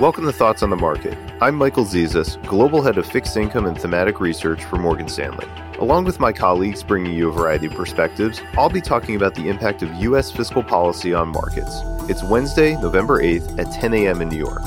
Welcome to Thoughts on the Market. I'm Michael Zezas, Global Head of Fixed Income and Thematic Research for Morgan Stanley. Along with my colleagues bringing you a variety of perspectives, I'll be talking about the impact of U.S. fiscal policy on markets. It's Wednesday, November 8th at 10 a.m. in New York.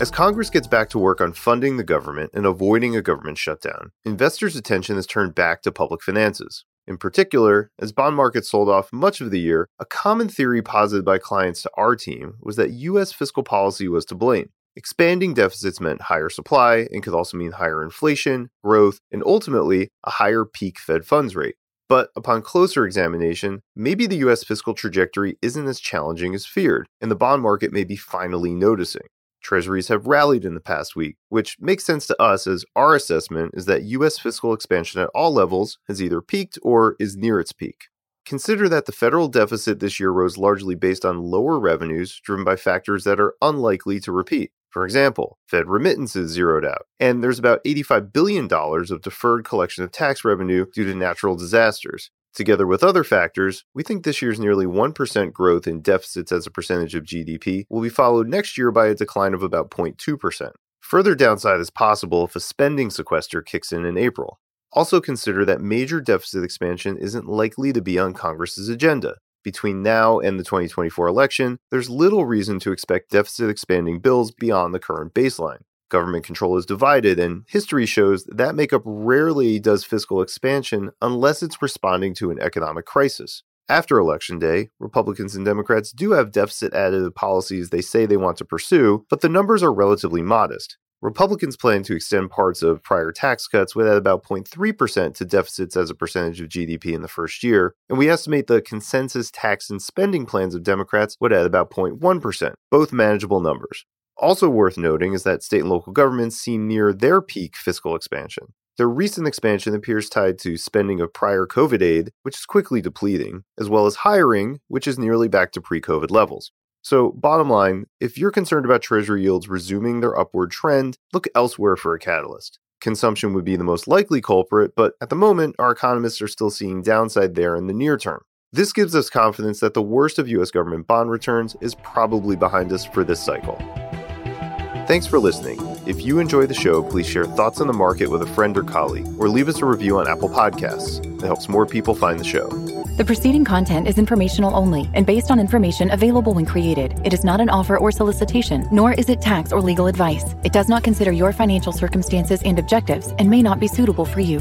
As Congress gets back to work on funding the government and avoiding a government shutdown, investors' attention is turned back to public finances. In particular, as bond markets sold off much of the year, a common theory posited by clients to our team was that U.S. fiscal policy was to blame. Expanding deficits meant higher supply and could also mean higher inflation, growth, and ultimately a higher peak Fed funds rate. But upon closer examination, maybe the US fiscal trajectory isn't as challenging as feared, and the bond market may be finally noticing. Treasuries have rallied in the past week, which makes sense to us as our assessment is that US fiscal expansion at all levels has either peaked or is near its peak. Consider that the federal deficit this year rose largely based on lower revenues driven by factors that are unlikely to repeat. For example, Fed remittances zeroed out, and there's about $85 billion of deferred collection of tax revenue due to natural disasters, Together with other factors, we think this year's nearly 1% growth in deficits as a percentage of GDP will be followed next year by a decline of about 0.2%. Further downside is possible if a spending sequester kicks in in April. Also consider that major deficit expansion isn't likely to be on Congress's agenda. Between now and the 2024 election, there's little reason to expect deficit expanding bills beyond the current baseline government control is divided, and history shows that makeup rarely does fiscal expansion unless it's responding to an economic crisis. After Election Day, Republicans and Democrats do have deficit additive policies they say they want to pursue, but the numbers are relatively modest. Republicans plan to extend parts of prior tax cuts add about 0.3% to deficits as a percentage of GDP in the first year, and we estimate the consensus tax and spending plans of Democrats would add about 0.1%, both manageable numbers. Also worth noting is that state and local governments seem near their peak fiscal expansion. Their recent expansion appears tied to spending of prior COVID aid, which is quickly depleting, as well as hiring, which is nearly back to pre COVID levels. So, bottom line, if you're concerned about Treasury yields resuming their upward trend, look elsewhere for a catalyst. Consumption would be the most likely culprit, but at the moment, our economists are still seeing downside there in the near term. This gives us confidence that the worst of US government bond returns is probably behind us for this cycle. Thanks for listening. If you enjoy the show, please share thoughts on the market with a friend or colleague, or leave us a review on Apple Podcasts. It helps more people find the show. The preceding content is informational only and based on information available when created. It is not an offer or solicitation, nor is it tax or legal advice. It does not consider your financial circumstances and objectives and may not be suitable for you.